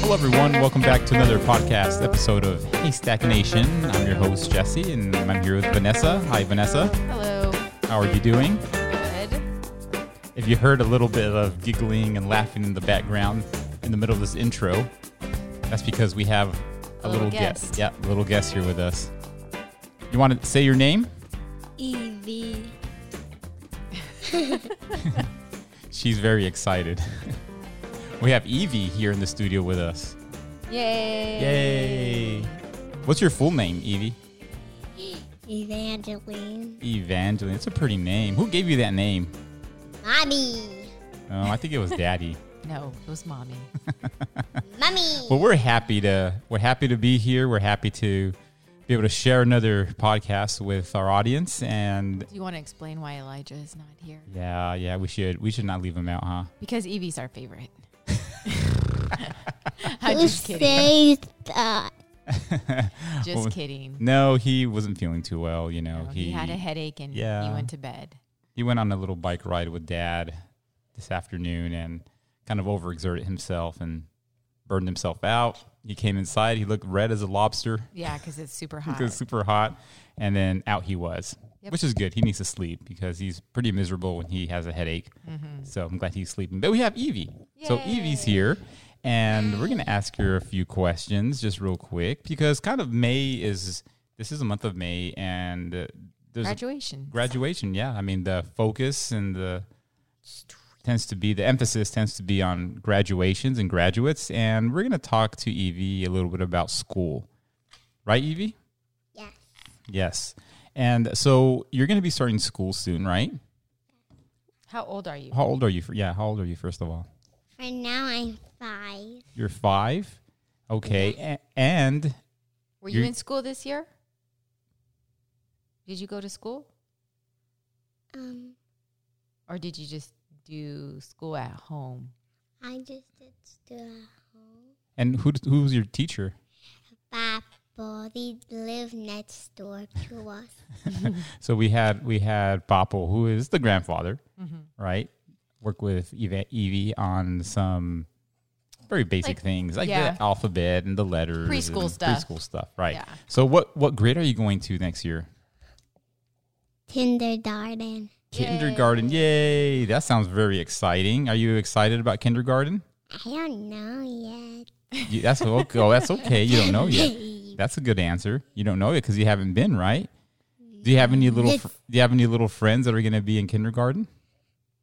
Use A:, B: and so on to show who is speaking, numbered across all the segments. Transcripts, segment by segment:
A: Hello, everyone. Welcome back to another podcast episode of Haystack Nation. I'm your host, Jesse, and I'm here with Vanessa. Hi, Vanessa.
B: Hello.
A: How are you doing?
B: Good.
A: If you heard a little bit of giggling and laughing in the background in the middle of this intro, that's because we have a,
B: A
A: little,
B: little
A: guest.
B: guest.
A: Yeah, a little guest here with us. You want to say your name?
C: Evie.
A: She's very excited. we have Evie here in the studio with us.
B: Yay.
A: Yay! What's your full name, Evie?
C: Evangeline.
A: Evangeline. It's a pretty name. Who gave you that name?
C: Mommy.
A: Oh, I think it was Daddy.
B: No, it was mommy.
C: Mommy.
A: Well, we're happy to we're happy to be here. We're happy to be able to share another podcast with our audience. And
B: Do you want to explain why Elijah is not here?
A: yeah, yeah, we should we should not leave him out, huh?
B: Because Evie's our favorite. I'm just kidding.
C: says uh, that?
B: Just
A: Well,
B: kidding.
A: No, he wasn't feeling too well. You know,
B: No, he, had a headache and
A: yeah.
B: he went to bed.
A: he went on a little bike ride with Dad this afternoon and kind of overexerted himself and burned himself out. He came inside. He looked red as a lobster.
B: Yeah, because it's super hot.
A: was super hot, and then out he was,
B: Yep.
A: which is good. He needs to sleep because he's pretty miserable when he has a headache.
B: Mm-hmm.
A: So I'm glad he's sleeping. But we have Evie. So Evie's here, and we're going to ask her a few questions just real quick because kind of May is this is a month of May, and uh, there's
B: Graduation.
A: graduation. Yeah, I mean the focus and the tends to be the emphasis tends to be on graduations and graduates, and we're going to talk to Evie a little bit about school, right, Evie?
C: Yes.
A: Yes. And so you're going to be starting school soon, right?
B: How old are you?
A: How old are you? For, yeah, how old are you, first of all?
C: For now, I'm five.
A: You're five. Okay. A- and
B: Were you in school this year? Did you go to school?
C: Um,
B: Or did you just do school at home?
C: I just did school at home.
A: and who who's your teacher?
C: Papa, they live next door to us.
A: So we had we had Papo, who is the grandfather,
B: Mm-hmm.
A: right? Work with Eva, Evie on some very basic
B: Like,
A: things like
B: yeah.
A: the alphabet and the letters,
B: Preschool stuff.
A: preschool stuff, right?
B: Yeah.
A: So what what grade are you going to next year?
C: Kindergarten.
A: Kindergarten, yay! That sounds very exciting. Are you excited about kindergarten?
C: I don't know yet.
A: You, that's okay. Oh, that's okay. You don't know yet. That's a good answer. You don't know it because you haven't been, right? Do you have any little fr- Do you have any little friends that are going to be in kindergarten?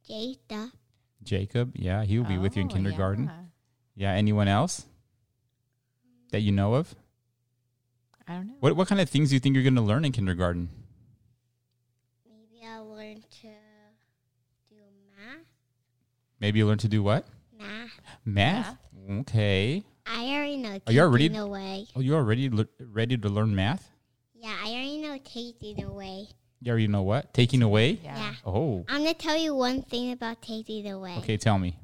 C: Jacob.
A: Jacob, yeah, he will be with you in
B: Oh,
A: kindergarten.
B: yeah.
A: Yeah. Anyone else that you know of?
B: I don't know.
A: What What kind of things do you think you're going to learn in kindergarten?
C: Maybe I'll learn to do math.
A: Maybe you learn to do what?
C: Math.
A: Math. Okay.
C: I already know
A: Are you already-
C: taking away.
A: Oh, you're already le- ready to learn math?
C: Yeah, I already know taking away.
A: You already know what? Taking away?
B: Yeah.
C: Yeah.
A: Oh.
C: I'm gonna tell you one thing about taking away.
A: Okay, tell me.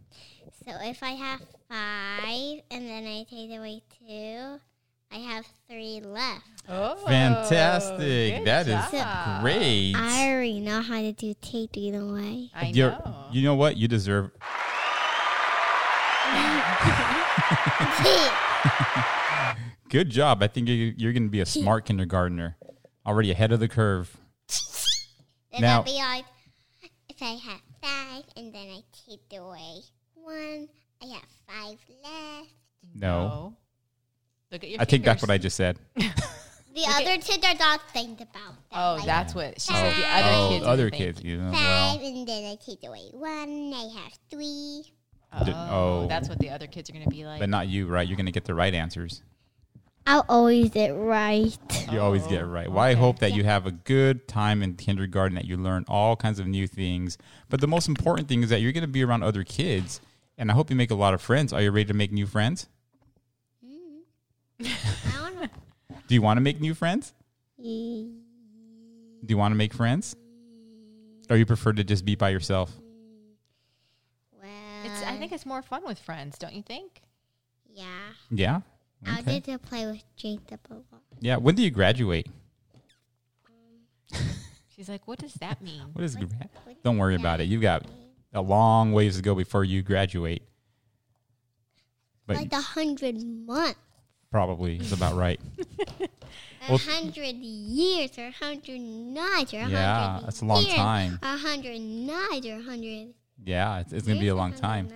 C: So if I have five and then I take away two, I have three left.
B: Oh,
A: Fantastic.
B: good
A: That is
B: job.
A: great.
C: I already know how to do taking away.
B: I
A: You're-
B: know.
A: You know what? You deserve. Good job. I think you're, you're going to be a smart kindergartner. Already ahead of the curve.
C: then
A: Now-
C: I'll be like, if I have five and then I take away one, I have five left.
A: No.
B: Look at your
A: I think
B: that's
A: what I just said.
C: The other kids are not thinking about that.
B: Oh,
C: like,
B: that's what she said. The oh, other
A: oh,
B: kids.
A: other kids. You know,
C: five
A: well,
C: and then I take away one, I have three.
B: Oh,
A: oh.
B: that's what the other kids are going to be like.
A: but not you, right? You're going to get the right answers.
C: I'll always get right.
A: You always get it right. Well, I
B: oh,
A: hope that you have a good time in kindergarten, that you learn all kinds of new things. But the most important thing is that you're going to be around other kids, and I hope you make a lot of friends. Are you ready to make new friends?
C: I wanna-
A: Do you want to make new friends? Do you want to make friends? Or you prefer to just be by yourself?
C: well,
B: It's, I think it's more fun with friends, don't you think?
C: yeah.
A: Yeah.
C: I'll
A: Okay.
C: get to play with Jacob a lot.
A: Yeah. When do you graduate?
B: Um, She's like, what does that mean?
A: What is?
C: What-
A: gra-
C: what
A: Don't worry about
C: that
A: it. You've got a long ways to go before you graduate. But
C: like a hundred months,
A: probably is about right.
C: a hundred years, or a hundred nights, or a
A: Yeah,
C: hundred
A: that's a long
C: years,
A: time.
C: A hundred nights, or a hundred.
A: Yeah, it's, it's going to be a long time.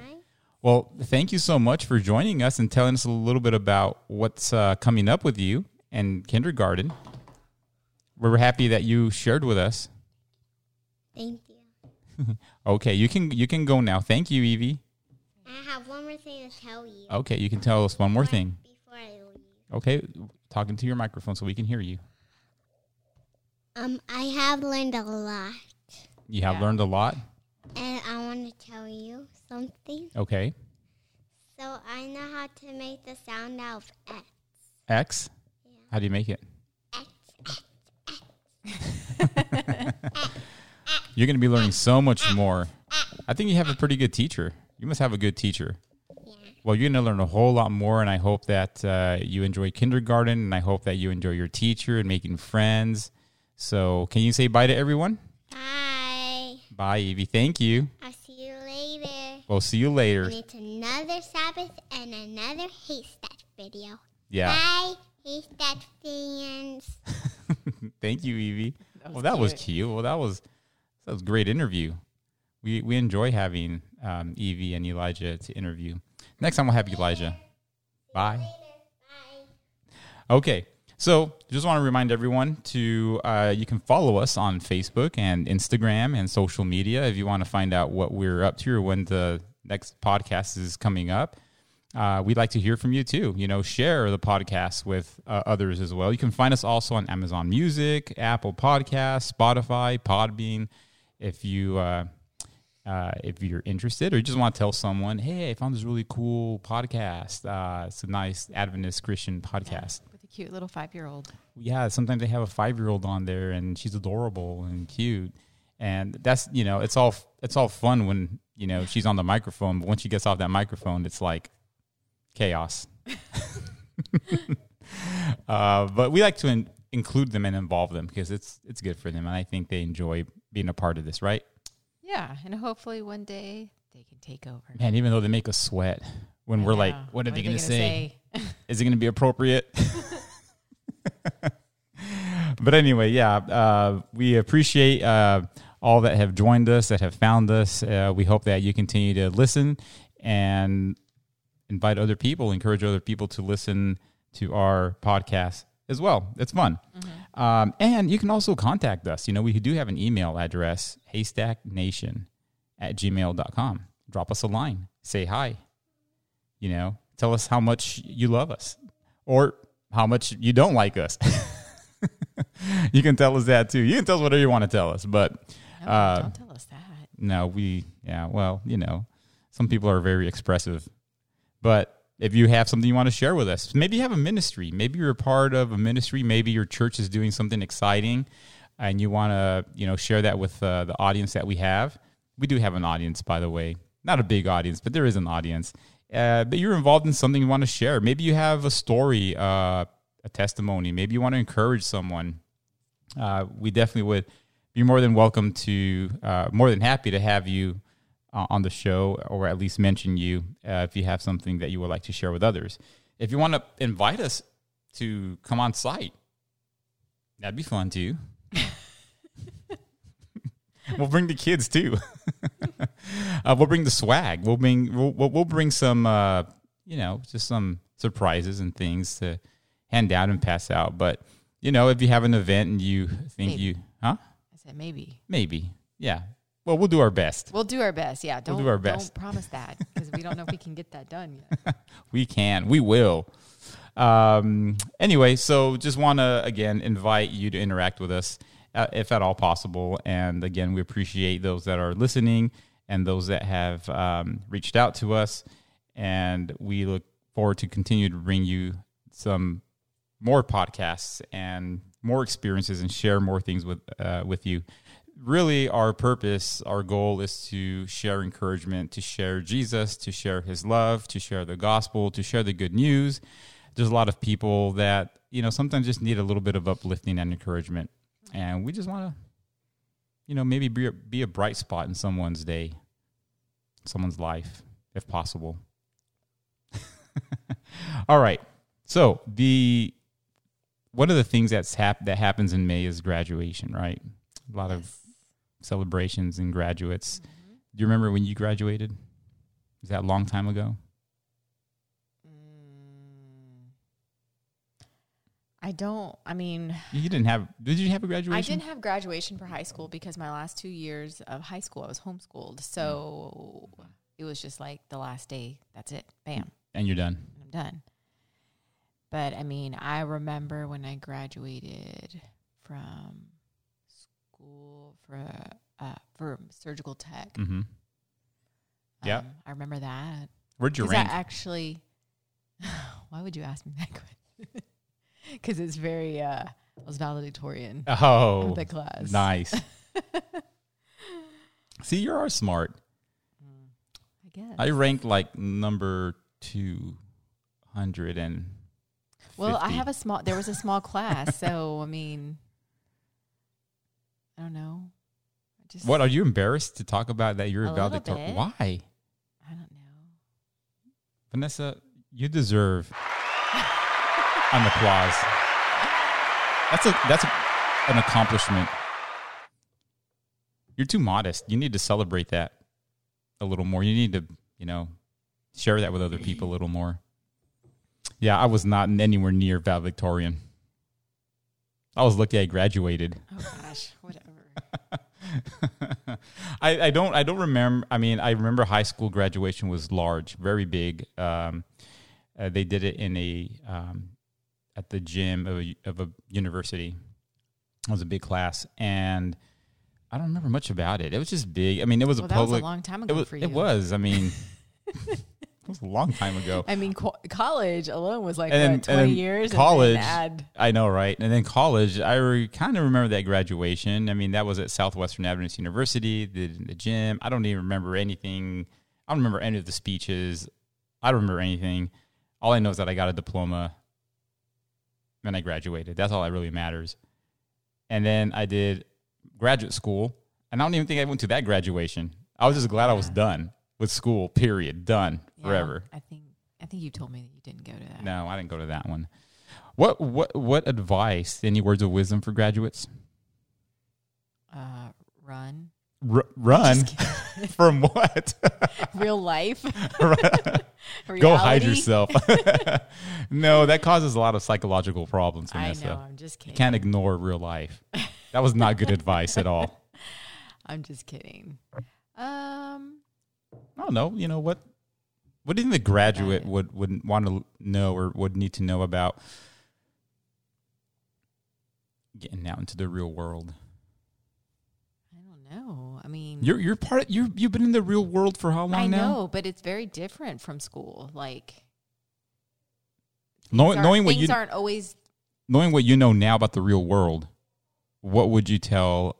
A: Well, thank you so much for joining us and telling us a little bit about what's uh, coming up with you and kindergarten. We're happy that you shared with us.
C: Thank you.
A: Okay, you can you can go now. Thank you, Evie.
C: I have one more thing to tell you.
A: Okay, you can tell us one more thing.
C: Before I leave.
A: Okay, talking to your microphone so we can hear you.
C: Um, I have learned a lot,
A: You have
B: Yeah.
A: learned a lot.
C: and I want to tell you something.
A: Okay,
C: So I know how to make the sound out of X.
A: X. Yeah. How do you make it?
C: X.
A: You're going to be learning so much more. I think you have a pretty good teacher. You must have a good teacher.
C: Yeah.
A: Well, you're going to learn a whole lot more, and I hope that uh, you enjoy kindergarten, and I hope that you enjoy your teacher and making friends. So, can you say bye to everyone?
C: Bye.
A: Bye, Evie. Thank you.
C: I'll see you later.
A: We'll see you later.
C: And it's another Sabbath and another haystack video.
A: Yeah.
C: Bye, haystack fans.
A: Thank you, Evie.
B: That was
A: well, that was
B: cute.
A: cute. Well, that was that was a great interview. We we enjoy having um, Evie and Elijah to interview. Next time we'll have you Elijah. Bye.
C: Bye.
A: Okay. So just want to remind everyone to uh, you can follow us on Facebook and Instagram and social media if you want to find out what we're up to or when the next podcast is coming up. Uh, we'd like to hear from you too. You know, share the podcast with uh, others as well. You can find us also on Amazon Music, Apple Podcasts, Spotify, Podbean. If you uh, if you're interested or you just want to tell someone, hey, I found this really cool podcast. Uh, it's a nice Adventist Christian podcast.
B: With a cute little five year old.
A: Yeah, sometimes they have a five year old on there and she's adorable and cute. And that's you know, it's all it's all fun when, you know, she's on the microphone, but once she gets off that microphone, it's like chaos. uh, but we like to in- include them and involve them because it's it's good for them and I think they enjoy being a part of this, right?
B: Yeah. And hopefully one day they can take over.
A: Man, even though they make us sweat when we're like, what are they going to
B: gonna
A: say? Is it going to be appropriate? but anyway, yeah, uh, we appreciate uh, all that have joined us, that have found us. Uh, we hope that you continue to listen and invite other people, encourage other people to listen to our podcast as well. It's fun. Um, and you can also contact us. You know, we do have an email address, haystacknation at gmail.com. Drop us a line, say hi, you know, tell us how much you love us or how much you don't like us. you can tell us that too. You can tell us whatever you want to tell us, but
B: No,
A: Uh,
B: don't tell us that.
A: no, we, yeah, well, you know, some people are very expressive. But if you have something you want to share with us, maybe you have a ministry, maybe you're a part of a ministry, maybe your church is doing something exciting and you want to, you know, share that with uh, the audience that we have. We do have an audience, by the way. Not a big audience, but there is an audience. Uh, but you're involved in something you want to share. Maybe you have a story, uh, a testimony. Maybe you want to encourage someone. Uh, we definitely would be more than welcome to, uh, more than happy to have you uh, on the show or at least mention you uh, if you have something that you would like to share with others. If you want to invite us to come on site, that'd be fun too. we'll bring the kids too. uh, we'll bring the swag. We'll bring we'll, we'll bring some uh, you know just some surprises and things to hand out and pass out. But you know if you have an event and you think
B: Maybe.
A: you huh
B: I said maybe.
A: maybe yeah well we'll do our best.
B: We'll do our best. Yeah.
A: We'll
B: Don't,
A: do our best.
B: Don't promise that because we don't know if we can get that done yet.
A: We can. We will. Um, anyway, so just want to again invite you to interact with us uh, if at all possible. And again, we appreciate those that are listening and those that have um, reached out to us. And we look forward to continue to bring you some more podcasts and more experiences and share more things with uh, with you. Really, our purpose, our goal is to share encouragement, to share Jesus, to share His love, to share the gospel, to share the good news. There's a lot of people that you know sometimes just need a little bit of uplifting and encouragement, and we just want to you know, maybe be a, be a bright spot in someone's day, someone's life, if possible. All right. So the one of the things that's hap- that happens in May is graduation, right? A lot of celebrations and graduates.
B: Mm-hmm.
A: Do you remember when you graduated? Is that a long time ago?
B: Mm. I don't. I mean,
A: You didn't have. Did you have a graduation?
D: I didn't have graduation for high school because my last two years of high school I was homeschooled. So
B: it was just like the last day. That's it. Bam.
A: and you're done.
B: I'm done. But I mean, I remember when I graduated from for uh, for surgical tech.
A: Mm-hmm. Yeah.
B: Um, I remember that.
A: Where'd you
B: I
A: rank?
B: actually, why would you ask me that question? Because it's very, uh, I was valedictorian
A: oh,
B: of the class.
A: nice. See, you are smart.
B: I guess.
A: I ranked like number two hundred and.
B: well, I have a small. There was a small class, so I mean, I don't know. Just
A: What are you embarrassed to talk about that you're
B: A
A: a
B: little
A: valedictorian?
B: bit.
A: Why,
B: I don't know.
A: Vanessa? You deserve an applause. That's a that's a, an accomplishment. You're too modest. You need to celebrate that a little more. You need to, you know, share that with other people a little more. Yeah, I was not anywhere near valedictorian. I was lucky I graduated.
B: Oh gosh, whatever.
A: I, I don't I don't remember. I mean, I remember high school graduation was large, very big. Um, uh, they did it in a um, at the gym of a, of a university. It was a big class, and I don't remember much about it. It was just big. I mean, it was
B: well,
A: a
B: that was a long time ago.
A: it was.
B: for you.
A: It was. I mean, it was a long time ago.
B: I mean, co- college alone was like
A: And
B: what,
A: then
B: years.
A: college- I know, right? And then college, I re- kind of remember that graduation. I mean, that was at Southwestern Adventist University, the, the gym. I don't even remember anything. I don't remember any of the speeches. I don't remember anything. All I know is that I got a diploma and I graduated. That's all that really matters. And then I did graduate school, and I don't even think I went to that graduation. I was just glad I was done with school, period. Done
B: yeah,
A: forever.
B: I think I think you told me that you didn't go to that.
A: No, I didn't go to that one. What what what advice? Any words of wisdom for graduates?
B: Uh, run.
A: R- run from what?
B: Real life.
A: Go hide yourself. no, that causes a lot of psychological problems,
B: I
A: Vanessa.
B: know. I'm just
A: You
B: kidding.
A: can't ignore real life. That was not good advice at all.
B: I'm just kidding. Um,
A: I don't know. You know what? What do you think the graduate would would want to know or would need to know about getting out into the real world?
B: I don't know. I mean,
A: You're you're part. Of, you you've been in the real world for how long now
B: I
A: now?
B: know, but it's very different from school. Like
A: Know- knowing what
B: things
A: you
B: aren't always.
A: knowing what you know now about the real world, what would you tell?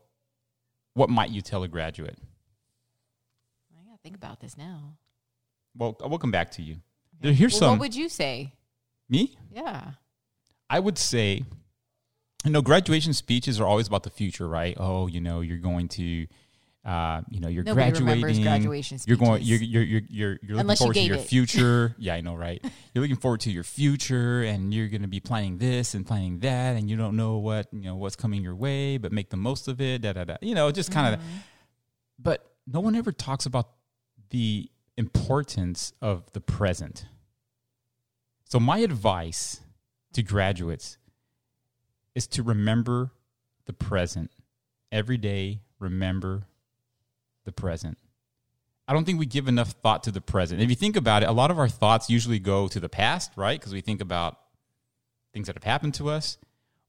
A: What might you tell a graduate?
B: Think about this now.
A: Well, we'll come back to you. There- Here's
B: Well,
A: some
B: what would you say?
A: me.
B: Yeah.
A: I would say, you know, graduation speeches are always about the future, right? Oh, you know, you're going to, uh, you know, you're
B: Nobody
A: graduating.
B: graduation
A: You're going. You're you're you're you're, you're looking
B: Unless you
A: forward to your
B: it.
A: future. yeah, I know, right? You're looking forward to your future, and you're going to be planning this and planning that, and you don't know what you know what's coming your way, but make the most of it. Da da da. You know, just kind of.
B: Mm-hmm.
A: But no one ever talks about the importance of the present. So my advice to graduates is to remember the present. Every day, remember the present. I don't think we give enough thought to the present. If you think about it, a lot of our thoughts usually go to the past, right? Because we think about things that have happened to us,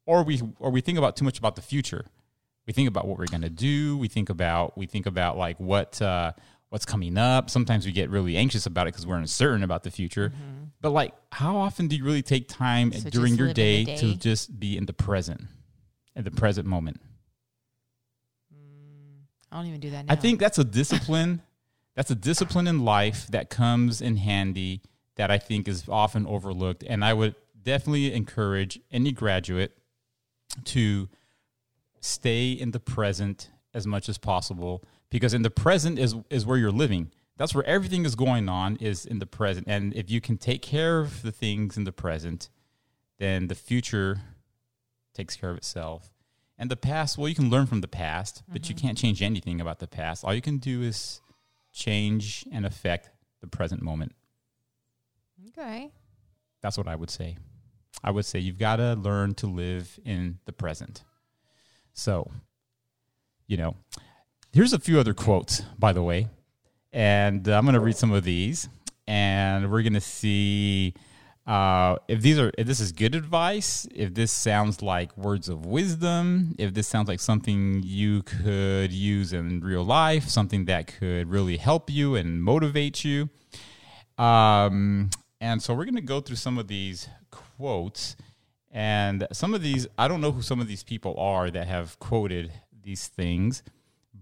A: or we or we think about too much about the future. We think about what we're going to do. We think about we think about like what uh, what's coming up. Sometimes we get really anxious about it because we're uncertain about the future. Mm-hmm. But like, how often do you really take time
B: So
A: during your
B: live
A: day, to just be in the present, in the present moment?
B: Mm, I don't even do that now.
A: I think that's a discipline. that's a discipline in life that comes in handy that I think is often overlooked. And I would definitely encourage any graduate to stay in the present as much as possible because in the present is is where you're living. That's where everything is going on is in the present. And if you can take care of the things in the present, then the future takes care of itself. And the past, well, you can learn from the past, but you mm-hmm. can't change anything about the past. All you can do is change and affect the present moment.
B: Okay.
A: That's what I would say. I would say you've got to learn to live in the present. So, you know, here's a few other quotes, by the way. And uh, I'm going to read some of these. And we're going to see uh, if these are if this is good advice, if this sounds like words of wisdom, if this sounds like something you could use in real life, something that could really help you and motivate you. Um, and so we're going to go through some of these quotes. And some of these, I don't know who some of these people are that have quoted these things,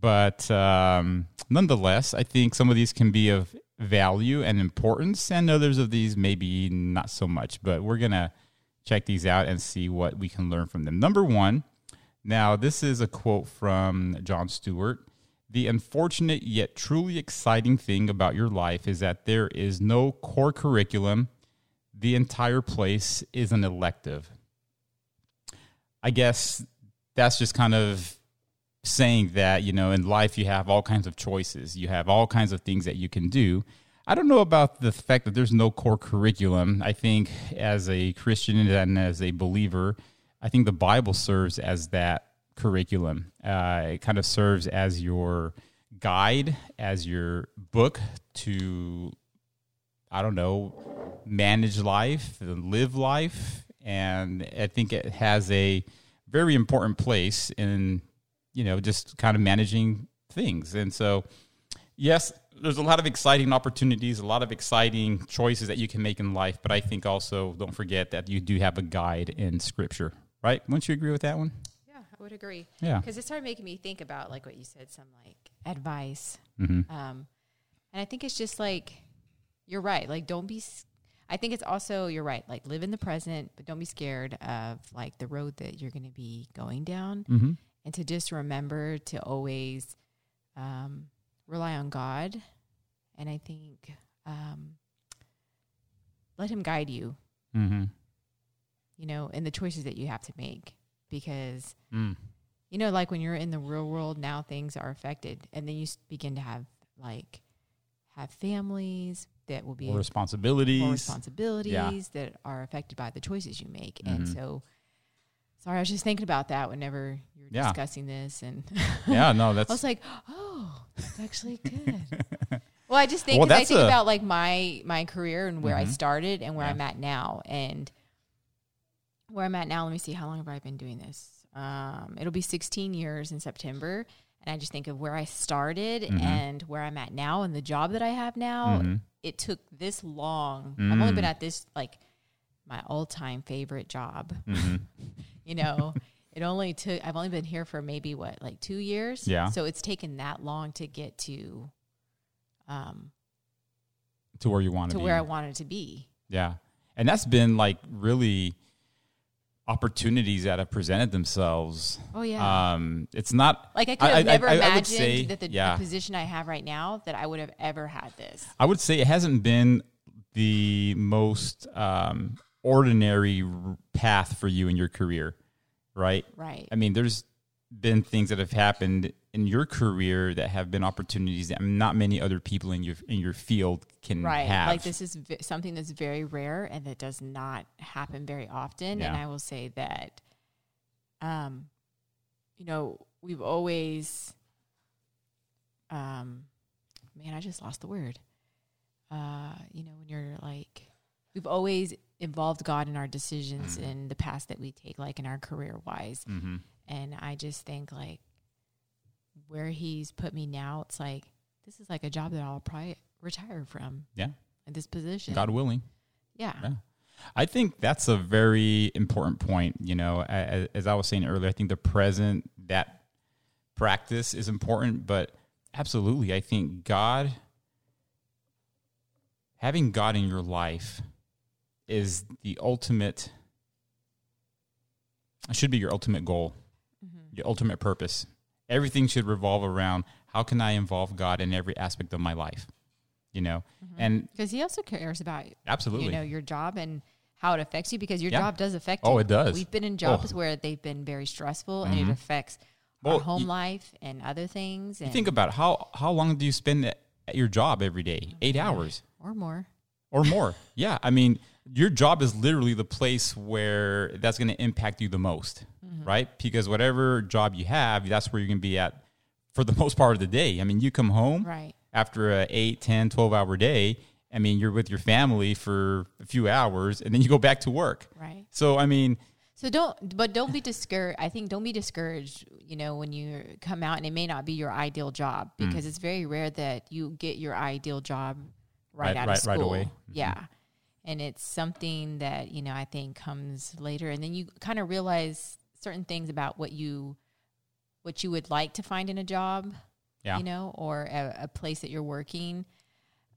A: but um, nonetheless, I think some of these can be of value and importance, and others of these maybe not so much. But we're going to check these out and see what we can learn from them. Number one, now this is a quote from Jon Stewart. The unfortunate yet truly exciting thing about your life is that there is no core curriculum. The entire place is an elective. I guess that's just kind of saying that, you know, in life you have all kinds of choices. You have all kinds of things that you can do. I don't know about the fact that there's no core curriculum. I think as a Christian and as a believer, I think the Bible serves as that curriculum. Uh, it kind of serves as your guide, as your book to, I don't know, manage life, live life. And I think it has a very important place in, you know, just kind of managing things. And so, yes, there's a lot of exciting opportunities, a lot of exciting choices that you can make in life. But I think also don't forget that you do have a guide in Scripture, right? Wouldn't you agree with that one?
B: Yeah, I would agree.
A: Yeah.
B: Because it started making me think about like what you said, some like advice.
A: Mm-hmm.
B: Um, and I think it's just like you're right. Like, don't be. I think it's also you're right. Like, live in the present, but don't be scared of like the road that you're going to be going down,
A: Mm-hmm.
B: And to just remember to always um, rely on God. And I think um, let Him guide you.
A: Mm-hmm.
B: You know, in the choices that you have to make, because
A: Mm.
B: you know, like when you're in the real world now, things are affected, and then you begin to have like have families that will be
A: More responsibilities.
B: more responsibilities that are affected by the choices you make. And
A: Mhm.
B: so, sorry, I was just thinking about that whenever you were
A: Yeah.
B: discussing this, and
A: yeah, no, that's.
B: I was like, oh, that's actually good. well, I just think
A: Well,
B: I think
A: a-
B: about like my my career and where I
A: Mhm.
B: started and where
A: Yeah.
B: I'm at now, and where I'm at now. Let me see, how long have I been doing this? Um, it'll be 16 years in September. And I just think of where I started
A: Mhm.
B: and where I'm at now and the job that I have now.
A: Mhm.
B: It took this long. I've only
A: Mm.
B: been at this like my all time favorite job.
A: Mhm.
B: You know, it only took, I've only been here for maybe what, like two years?
A: Yeah.
B: So it's taken that long to get to, um,
A: to where you want
B: to
A: to
B: where I wanted to be.
A: Yeah. And that's been like really opportunities that have presented themselves.
B: Oh, yeah.
A: Um, it's not
B: like I could have
A: I-
B: never
A: I- I
B: imagined
A: say,
B: that the, the position I have right now that I would have ever had this.
A: I would say it hasn't been the most um, ordinary path for you in your career, right?
B: Right.
A: I mean, there's been things that have happened in your career that have been opportunities that not many other people in your in your field can
B: right
A: have.
B: like this is v- something that's very rare and that does not happen very often and i will say that um you know we've always um man i just lost the word uh you know when you're like we've always involved god in our decisions in the past that we take like in our career wise
A: hmm
B: and I just think like where he's put me now, it's like this is like a job that I'll probably retire from.
A: Yeah.
B: In this position.
A: God willing.
B: yeah.
A: Yeah. I think that's a very important point. You know, as, as I was saying earlier, I think the present, that practice is important, but absolutely, I think God, having God in your life is the ultimate, should be your ultimate goal,
B: Mhm.
A: your ultimate purpose. everything should revolve around how can I involve God in every aspect of my life, you know, and
B: Because he also cares about
A: absolutely,
B: you know your job and how it affects you because your
A: Yeah.
B: job does affect
A: Oh,
B: you.
A: it does.
B: We've been in
A: Oh.
B: jobs where they've been very stressful and it affects
A: Well,
B: our home
A: you-
B: life and other things and
A: think about it. how how long do you spend at at your job every day? Eight hours.
B: or more.
A: or more. Yeah, I mean, your job is literally the place where that's going to impact you the most, right? Because whatever job you have, that's where you're going to be at for the most part of the day. I mean, you come home
B: Right.
A: after a 8, 10, 12 hour day. I mean, you're with your family for a few hours and then you go back to work.
B: Right.
A: So, I mean,
B: So don't, but don't be discouraged. I think don't be discouraged. You know, when you come out and it may not be your ideal job
A: Mm.
B: because it's very rare that you get your ideal job right,
A: Right-
B: out
A: right-
B: of
A: right
B: school.
A: away. Mm-hmm.
B: And it's something that you know I think comes later, and then you kind of realize certain things about what you what you would like to find in a job.
A: Yeah.
B: you know, or a, a place that you're working.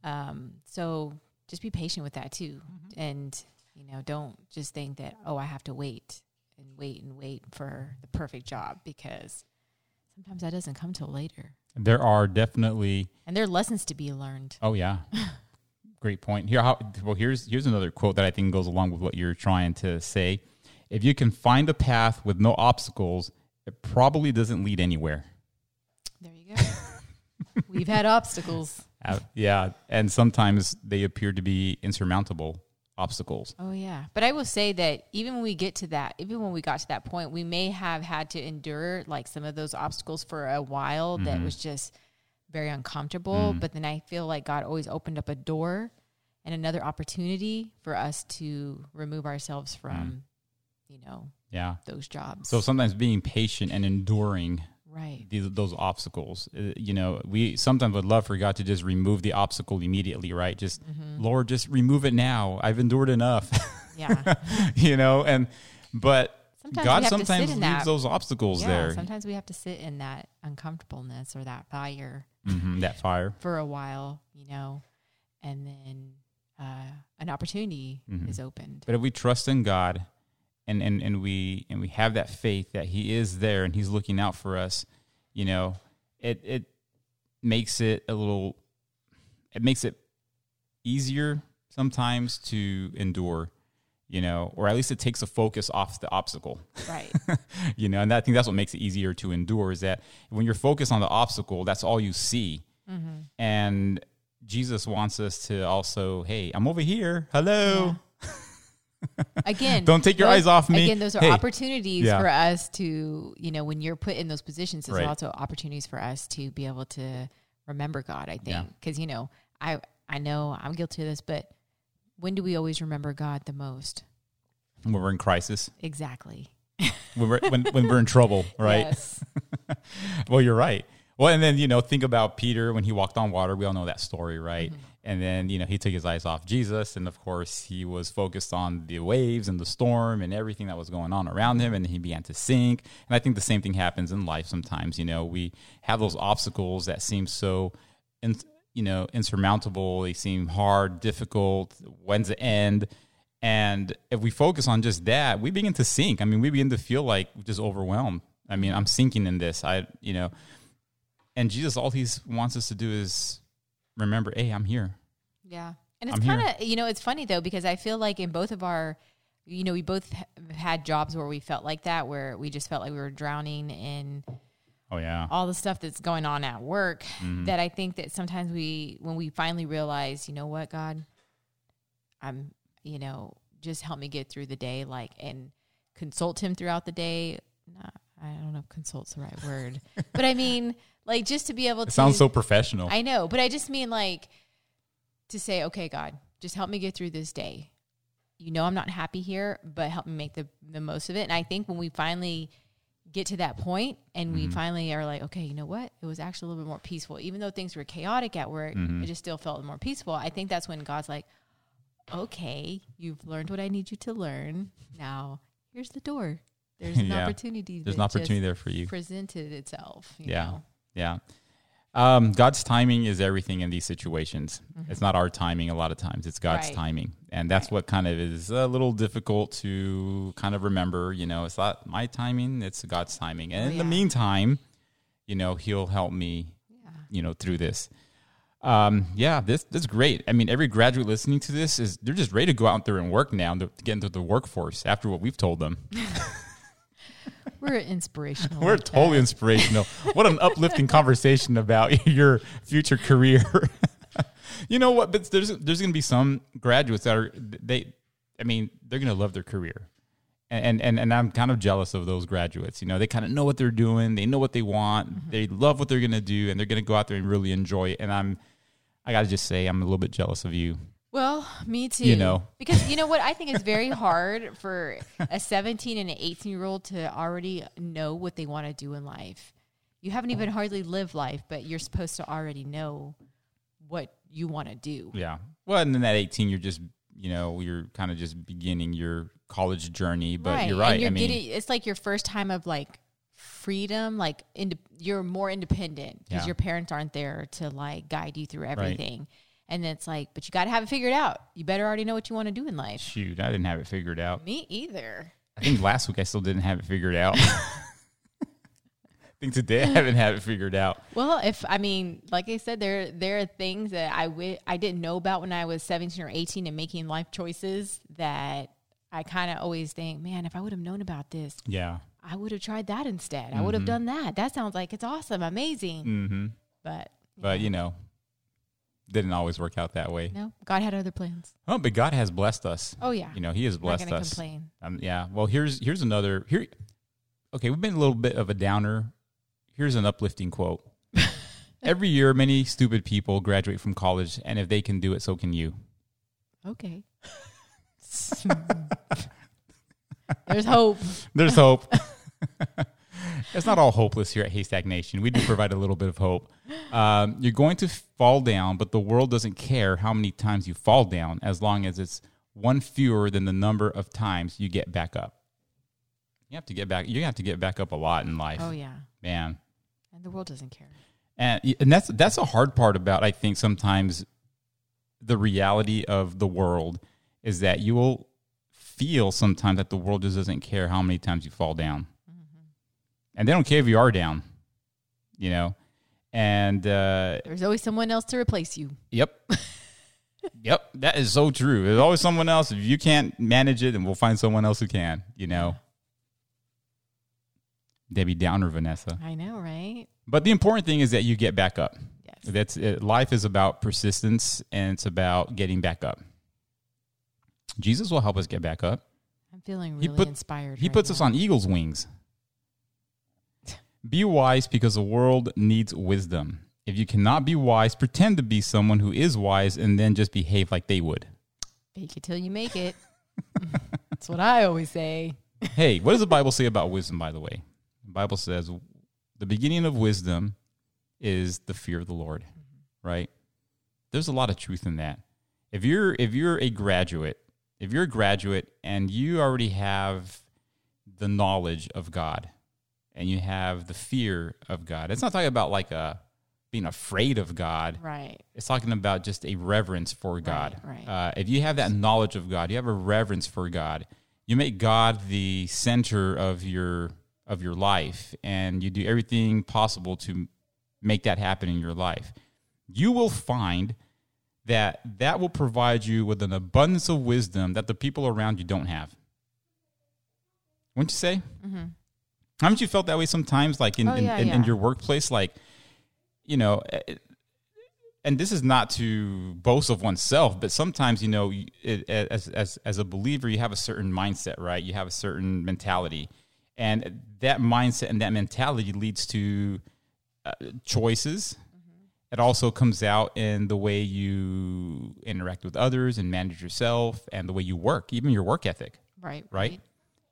B: Um, so just be patient with that too,
A: Mm-hmm.
B: and you know, don't just think that oh, I have to wait and wait and wait for the perfect job because sometimes that doesn't come till later.
A: there are definitely
B: And there are lessons to be learned.
A: Oh yeah, great point. Here, how, well, here's here's another quote that I think goes along with what you're trying to say. If you can find a path with no obstacles, it probably doesn't lead anywhere.
B: There you go. We've had obstacles.
A: Uh, yeah, and sometimes they appear to be insurmountable obstacles.
B: Oh yeah, but I will say that even when we get to that, even when we got to that point, we may have had to endure like some of those obstacles for a while. That was just very uncomfortable. Mm. But then I feel like God always opened up a door and another opportunity for us to remove ourselves mm. from, you know,
A: Yeah.
B: those jobs.
A: So sometimes being patient and enduring
B: right,
A: these, those obstacles. Uh, you know, we sometimes would love for God to just remove the obstacle immediately, right? Just mm-hmm. Lord, just remove it now. I've endured enough.
B: yeah,
A: you know, and but
B: Sometimes
A: God sometimes leaves
B: that.
A: those obstacles
B: yeah.
A: there.
B: Sometimes we have to sit in that uncomfortableness or that fire.
A: Mhm, that fire.
B: for a while, you know, and then uh, an opportunity
A: Mm-hmm.
B: is opened.
A: But if we trust in God and, and, and we and we have that faith that He is there and He's looking out for us, you know, it it makes it a little it makes it easier sometimes to endure, you know, or at least it takes a focus off the obstacle.
B: Right.
A: you know, and I think that's what makes it easier to endure is that when you're focused on the obstacle, that's all you see.
B: Mm-hmm.
A: And Jesus wants us to also, hey, I'm over here. Hello.
B: Again,
A: Don't take your
B: those-
A: eyes off me.
B: Again, those are
A: Hey.
B: opportunities
A: Yeah.
B: for us to, you know, when you're put in those positions, there's
A: Right.
B: also opportunities for us to be able to remember God. I think because you know, I I know I'm guilty of this, but when do we always remember God the most?
A: When we're in crisis,
B: Exactly.
A: when we're, when, when we're in trouble, right?
B: Yes.
A: Well, you're right. Well, and then, you know, think about Peter when he walked on water. We all know that story, right? Mm-hmm. And then, you know, he took his eyes off Jesus. And of course, he was focused on the waves and the storm and everything that was going on around him. And he began to sink. And I think the same thing happens in life sometimes. You know, we have those obstacles that seem so, in, you know, insurmountable. They seem hard, difficult. When's the end? And if we focus on just that, we begin to sink. I mean, we begin to feel like just overwhelmed. I mean, I'm sinking in this. I, you know, and Jesus, all he wants us to do is remember, hey, I'm here.
B: Yeah. And it's kind of, you know, it's funny though, because I feel like in both of our, you know, we both ha- had jobs where we felt like that, where we just felt like we were drowning in
A: Oh yeah,
B: all the stuff that's going on at work.
A: Mm-hmm.
B: That I think that sometimes we, when we finally realize, you know what, God, I'm, you know, just help me get through the day, like, and consult Him throughout the day. Nah, I don't know if consult's the right word, but I mean, like, just to be able to
A: it sounds so professional.
B: I know, but I just mean like to say, okay, God, just help me get through this day. You know, I'm not happy here, but help me make the, the most of it. And I think when we finally get to that point and we mm-hmm. finally are like, okay, you know what? It was actually a little bit more peaceful. Even though things were chaotic at work, mm-hmm. it just still felt more peaceful. I think that's when God's like, okay, you've learned what I need you to learn. Now, here's the door. There's an
A: Yeah.
B: opportunity.
A: There's an opportunity there for you.
B: Presented itself. you
A: Yeah,
B: know?
A: yeah. Um, God's timing is everything in these situations.
B: Mm-hmm.
A: It's not our timing a lot of times. It's God's
B: Right.
A: timing, and that's what kind of is a little difficult to kind of remember. You know, it's not my timing; it's God's timing. And
B: Oh,
A: in the meantime, you know, He'll help me, you know, through this. Um, yeah, this that's great. I mean, every graduate listening to this is they're just ready to go out there and work now to get into the workforce after what we've told them.
B: We're inspirational.
A: We're
B: like
A: totally
B: that.
A: inspirational. what an uplifting conversation about your future career. you know what? But there's there's going to be some graduates that are they. I mean, they're going to love their career, and and and I'm kind of jealous of those graduates. You know, they kind of know what they're doing. They know what they want.
B: Mm-hmm.
A: They love what they're going to do, and they're going to go out there and really enjoy it. And I'm, I got to just say, I'm a little bit jealous of you.
B: Well, me too.
A: You know.
B: because you know what I think is very hard for a 17 and an 18 year old to already know what they want to do in life. You haven't even hardly lived life, but you're supposed to already know what you want to do.
A: Yeah. Well, and then at 18, you're just, you know, you're kind of just beginning your college journey. But you're right.
B: And you're
A: I mean,
B: getting it's like your first time of like freedom, like ind- you're more independent because
A: Yeah.
B: your parents aren't there to like guide you through everything. And then it's like, but you got to have it figured out. You better already know what you want to do in life.
A: shoot, I didn't have it figured out.
B: Me either.
A: I think last week I still didn't have it figured out. I think today I haven't had it figured out.
B: Well, if I mean, like I said, there there are things that I wi- I didn't know about when I was seventeen or eighteen and making life choices that I kind of always think, man, if I would have known about this,
A: Yeah.
B: I would have tried that instead. I would have done that. That sounds like it's awesome, amazing.
A: Mm-hmm.
B: But
A: But, you know, didn't always work out that way.
B: no, God had other plans.
A: Oh, but God has blessed us.
B: Oh yeah,
A: You know, He has blessed us.
B: complain.
A: Um, yeah. Well, here's here's another here. Okay, we've been a little bit of a downer. Here's an uplifting quote. Every year, many stupid people graduate from college, and if they can do it, so can you.
B: Okay. There's hope.
A: There's hope. It's not all hopeless here at Haystack Nation. We do provide a little bit of hope. Um, you're going to fall down, but the world doesn't care how many times you fall down as long as it's one fewer than the number of times you get back up. You have to get back. You have to get back up a lot in life,
B: Oh yeah,
A: man.
B: and the world doesn't care.
A: And and that's that's a hard part about I think sometimes the reality of the world is that you will feel sometimes that the world just doesn't care how many times you fall down, and they don't care if you are down, you know. And uh,
B: There's always someone else to replace you.
A: yep, yep, that is so true. There's always someone else. If you can't manage it, then we'll find someone else who can. You know. Debbie Downer, Vanessa.
B: I know, right?
A: But the important thing is that you get back up.
B: Yes.
A: That's it. life is about persistence and it's about getting back up. Jesus will help us get back up.
B: I'm feeling
A: He
B: really
A: put-
B: inspired.
A: He
B: right
A: puts us on eagle's wings. Be wise because the world needs wisdom. If you cannot be wise, pretend to be someone who is wise and then just behave like they would.
B: Fake it till you make it. That's what I always say.
A: hey, what does the Bible say about wisdom, by the way? The Bible says the beginning of wisdom is the fear of the Lord, right? There's a lot of truth in that. If you're if you're a graduate, if you're a graduate and you already have the knowledge of God and you have the fear of God, it's not talking about like a being afraid of God.
B: Right.
A: It's talking about just a reverence for God.
B: right.
A: Uh, if you have that knowledge of God, you have a reverence for God. You make God the center of your of your life, and you do everything possible to make that happen in your life. You will find that that will provide you with an abundance of wisdom that the people around you don't have. Wouldn't you say? Mm-hmm. Haven't you felt that way sometimes, like in,
B: Oh,
A: in,
B: yeah,
A: in, in
B: yeah.
A: your workplace? Like, you know, eh, and this is not to boast of oneself, but sometimes you know, it, as as as a believer, you have a certain mindset, right? You have a certain mentality, and that mindset and that mentality leads to uh, choices. It also comes out in the way you interact with others and manage yourself, and the way you work, even your work ethic
B: Right.
A: right?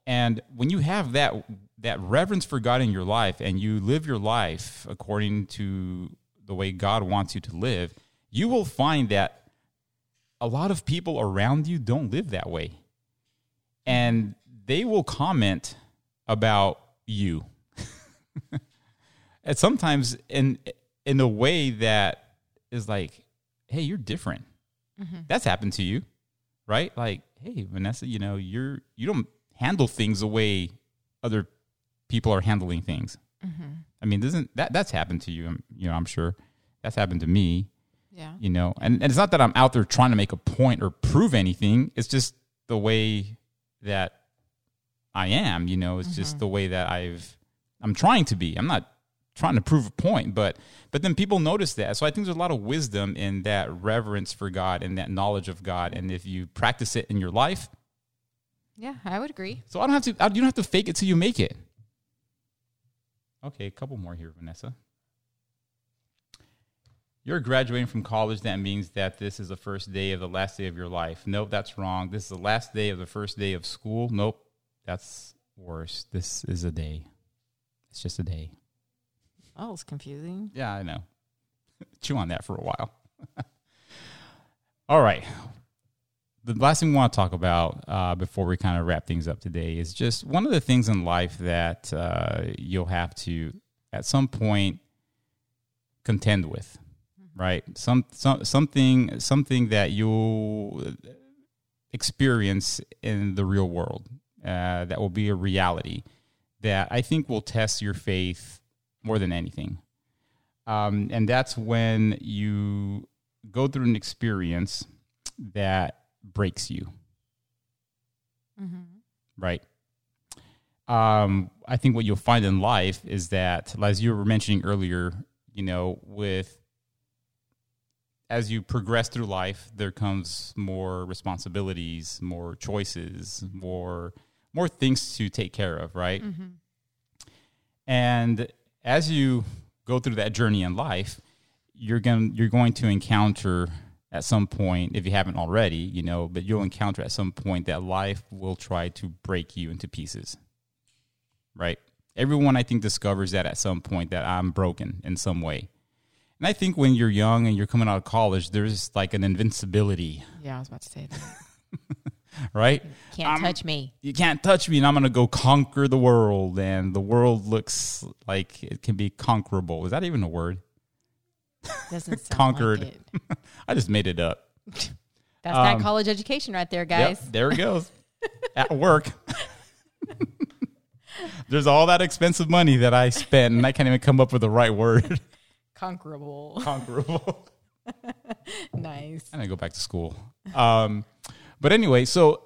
A: And when you have that that reverence for God in your life and you live your life according to the way God wants you to live, you will find that a lot of people around you don't live that way. And they will comment about you. and sometimes in in a way that is like, hey, you're different. Mm-hmm. That's happened to you right? Like, hey, Vanessa, you know, you're you don't handle things the way other people are handling things. Mm-hmm. I mean, doesn't that that's happened to you? You know, I'm sure that's happened to me.
B: Yeah.
A: You know, and, and it's not that I'm out there trying to make a point or prove anything. It's just the way that I am. You know, it's just mm-hmm. the way that I've I'm trying to be. I'm not trying to prove a point, but but then people notice that. So I think there's a lot of wisdom in that reverence for God and that knowledge of God. And if you practice it in your life,
B: Yeah, I would agree.
A: so I don't have to. I, you don't have to fake it till you make it. Okay, a couple more here, Vanessa. You're graduating from college. That means that this is the first day of the last day of your life. Nope, that's wrong. This is the last day of the first day of school. Nope, that's worse. This is a day. It's just a day.
B: Oh, it's confusing.
A: Yeah, I know. Chew on that for a while. All right. The last thing we want to talk about uh, before we kind of wrap things up today is just one of the things in life that uh, you'll have to, at some point, contend with, right? Some, some something something that you'll experience in the real world uh, that will be a reality that I think will test your faith more than anything. Um, and that's when you go through an experience that breaks you. Right. Um, I think what you'll find in life is that, as you were mentioning earlier, you know, with as you progress through life, there comes more responsibilities, more choices, more more things to take care of, right? And as you go through that journey in life, you're going you're going to encounter at some point, if you haven't already, you know, but you'll encounter at some point that life will try to break you into pieces. Right? Everyone I think discovers that at some point that I'm broken in some way. And I think when you're young and you're coming out of college, there's like an invincibility,
B: Yeah, I was about to say that.
A: right?
B: Can't
A: I'm-
B: touch me.
A: you can't touch me and I'm going to go conquer the world. And the world looks like it can be conquerable. Is that even a word?
B: Doesn't sound
A: Conquered.
B: Like.
A: I just made it up.
B: That's
A: Um,
B: not college education right there,
A: Yep,
B: guys.
A: there it goes. At work. There's all that expensive money that I spent and I can't even come up with the right word.
B: Conquerable.
A: Conquerable.
B: nice.
A: and I go back to school. Um, but anyway, so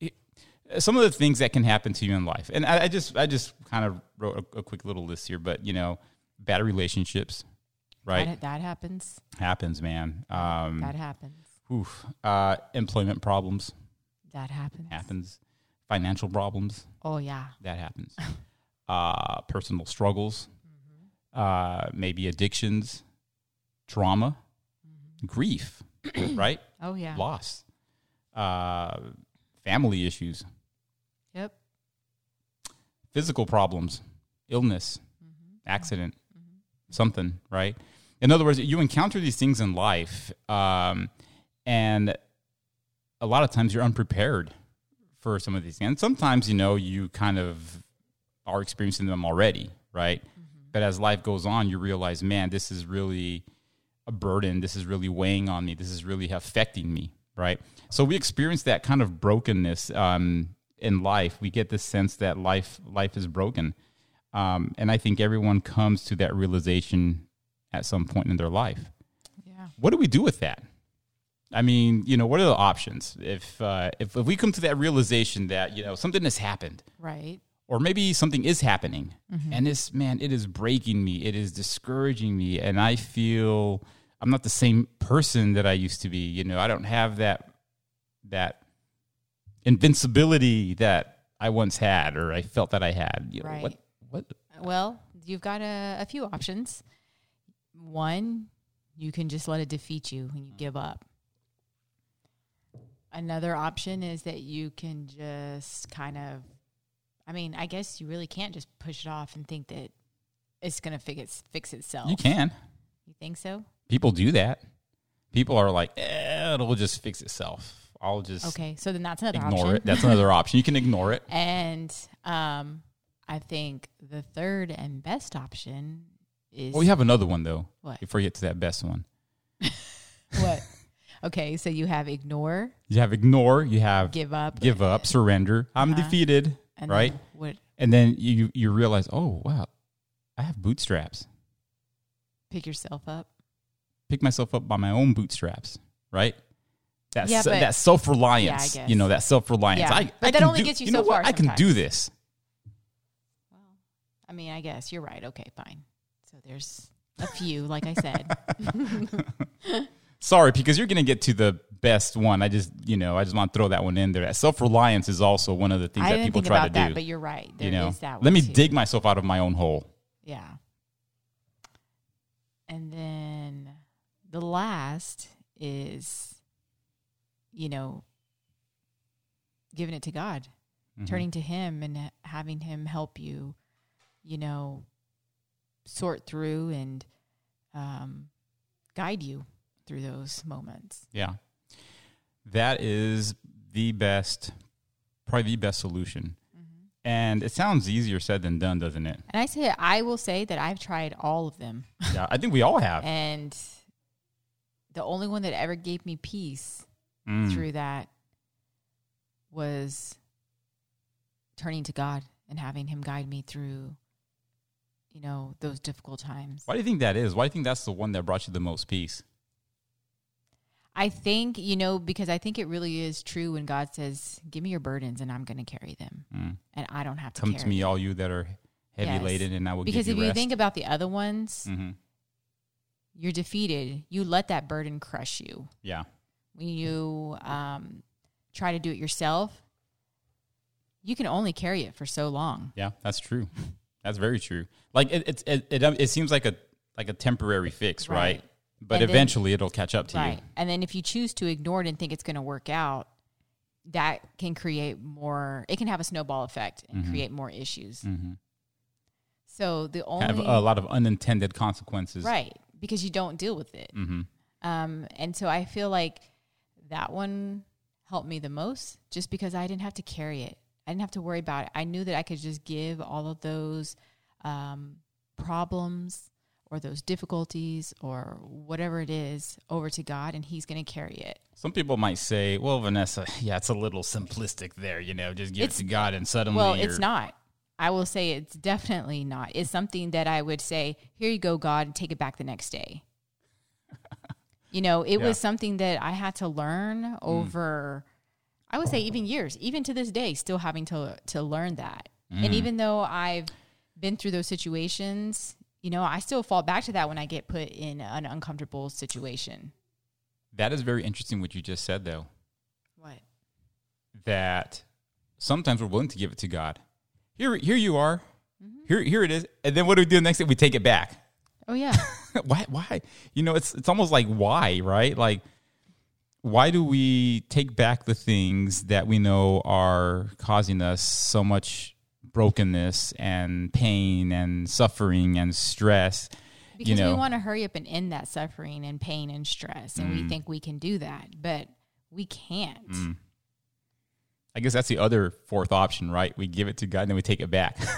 A: some of the things that can happen to you in life, and I, I just I just kind of wrote a, a quick little list here, but you know, bad relationships, right?
B: That, that happens.
A: happens, man. Um,
B: That happens.
A: oof. Uh, employment problems
B: That happens.
A: happens. Financial problems
B: Oh yeah.
A: that happens. uh, personal struggles, uh, maybe addictions, trauma, grief, right?
B: Oh yeah.
A: loss, uh, family issues,
B: Yep.
A: physical problems, illness, accident, something, right? In other words, you encounter these things in life, um, and a lot of times you're unprepared for some of these things. And sometimes, you know, you kind of are experiencing them already, right? But as life goes on, you realize, man, this is really a burden. This is really weighing on me. This is really affecting me, right? So we experience that kind of brokenness um, in life. We get this sense that life life is broken, um, and I think everyone comes to that realization at some point in their life.
B: Yeah.
A: What do we do with that? I mean, you know, what are the options if uh, if, if we come to that realization that you know something has happened,
B: Right.
A: or maybe something is happening and this man it is breaking me it is discouraging me and i feel i'm not the same person that i used to be you know i don't have that that invincibility that i once had or i felt that i had you know, what what
B: Well, you've got a, a few options. One, you can just let it defeat you and you give up. Another option is that you can just kind of, I mean, I guess you really can't just push it off and think that it's going to fix, fix itself.
A: you can
B: You think so?
A: people do that people are like eh, it'll just fix itself i'll just
B: Okay. So then that's another
A: ignore
B: option.
A: it that's another option you can ignore it
B: And um, I think the third and best option is
A: well you have another one though
B: What?
A: before you get to that best one
B: what? Okay, so you have ignore,
A: you have ignore you have
B: give up,
A: give up, surrender. I'm
B: Uh-huh.
A: defeated,
B: and
A: right?
B: then what?
A: And then you you realize, oh wow, I have bootstraps.
B: Pick yourself up.
A: Pick myself up by my own bootstraps, right? That
B: Yeah, but-
A: that self reliance,
B: Yeah,
A: you know, that self reliance.
B: Yeah,
A: I,
B: but
A: I
B: that only
A: do-
B: gets you
A: know
B: so
A: what?
B: far
A: I can do this.
B: Well, I mean, I guess you're right. Okay, fine. So there's a few, like I said.
A: Sorry, because you're going to get to the best one. I just, you know, I just want to throw that one in there. Self reliance is also one of the things
B: I
A: that people
B: think
A: try
B: about
A: to
B: that,
A: do.
B: but you're right. There
A: you
B: is
A: know, let me
B: too.
A: dig myself out of my own hole.
B: Yeah. And then the last is, you know, giving it to God,
A: Mhm.
B: turning to Him and having Him help you, you know, sort through and um, guide you through those moments.
A: Yeah. That is the best, probably the best solution.
B: Mm-hmm.
A: And it sounds easier said than done, doesn't it?
B: And I say, I will say that I've tried all of them.
A: Yeah, I think we all have.
B: And the only one that ever gave me peace
A: Mm.
B: through that was turning to God and having Him guide me through, you know, those difficult times.
A: Why do you think that is? Why do you think that's the one that brought you the most peace?
B: I think, you know, because I think it really is true when God says, Give me your burdens and I'm going to carry them.
A: Mm.
B: And I don't have to
A: Come to me,
B: them.
A: all you that are heavy
B: Yes.
A: laden, and I will
B: Because if
A: you
B: you think about the other ones,
A: hmm
B: you're defeated. You let that burden crush you.
A: Yeah.
B: when you um, try to do it yourself, you can only carry it for so long.
A: Yeah, that's true. That's very true. Like it, it, it, it, it seems like a like a temporary fix, right?
B: Right.
A: But
B: And then-
A: eventually, it'll catch up to
B: you. And then if you choose to ignore it and think it's going to work out, that can create more, it can have a snowball effect and create more issues.
A: you. hmm
B: So the only,
A: Have a lot of unintended consequences.
B: right, because you don't deal with it.
A: hmm
B: Um, and so I feel like that one helped me the most just because I didn't have to carry it. I didn't have to worry about it. I knew that I could just give all of those um, problems or those difficulties or whatever it is over to God and He's going to carry it.
A: Some people might say, "Well, Vanessa, yeah, it's a little simplistic there. You know, just give
B: It's-
A: it to God, and suddenly,
B: Well,
A: you're,
B: it's not. I will say it's definitely not. It's something that I would say, here you go, God, and take it back the next day. you know, it
A: Yeah. Mm.
B: was something that I had to learn over, I would say even years, even to this day, still having to to learn that.
A: Mm.
B: And even though I've been through those situations, you know, I still fall back to that when I get put in an uncomfortable situation.
A: That is very interesting what you just said, though.
B: What?
A: That sometimes we're willing to give it to God. Here, here you are.
B: Mm-hmm.
A: Here, here it is. And then what do we do next? Thing we take it back.
B: Oh yeah.
A: why? Why? You know, it's it's almost like why, right? Like, why do we take back the things that we know are causing us so much brokenness and pain and suffering and stress?
B: Because
A: you know,
B: we want to hurry up and end that suffering and pain and stress, and
A: Mm.
B: we think we can do that, but we can't.
A: I guess that's the other fourth option, right? We give it to God and then we take it back.